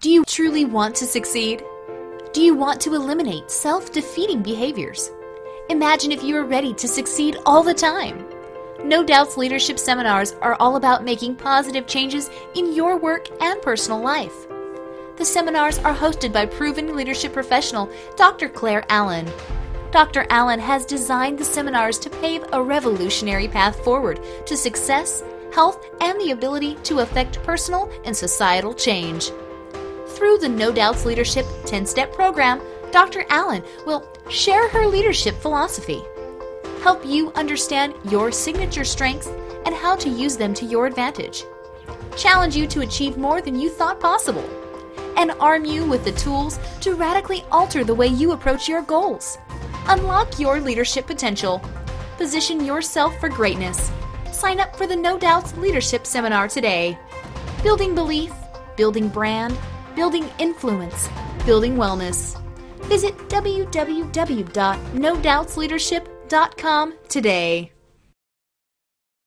Do you truly want to succeed? Do you want to eliminate self defeating behaviors? Imagine if you were ready to succeed all the time. No Doubts Leadership Seminars are all about making positive changes in your work and personal life. The seminars are hosted by proven leadership professional Dr. Clare Allen. Dr. Allen has designed the seminars to pave a revolutionary path forward to success, health, and the ability to affect personal and societal change. Through the No Doubts Leadership 10 step program, Dr. Allen will share her leadership philosophy, help you understand your signature strengths and how to use them to your advantage, challenge you to achieve more than you thought possible, and arm you with the tools to radically alter the way you approach your goals. Unlock your leadership potential. Position yourself for greatness. Sign up for the No Doubts Leadership Seminar today. Building belief, building brand, building influence, building wellness. Visit www.nodoubtsleadership.com today.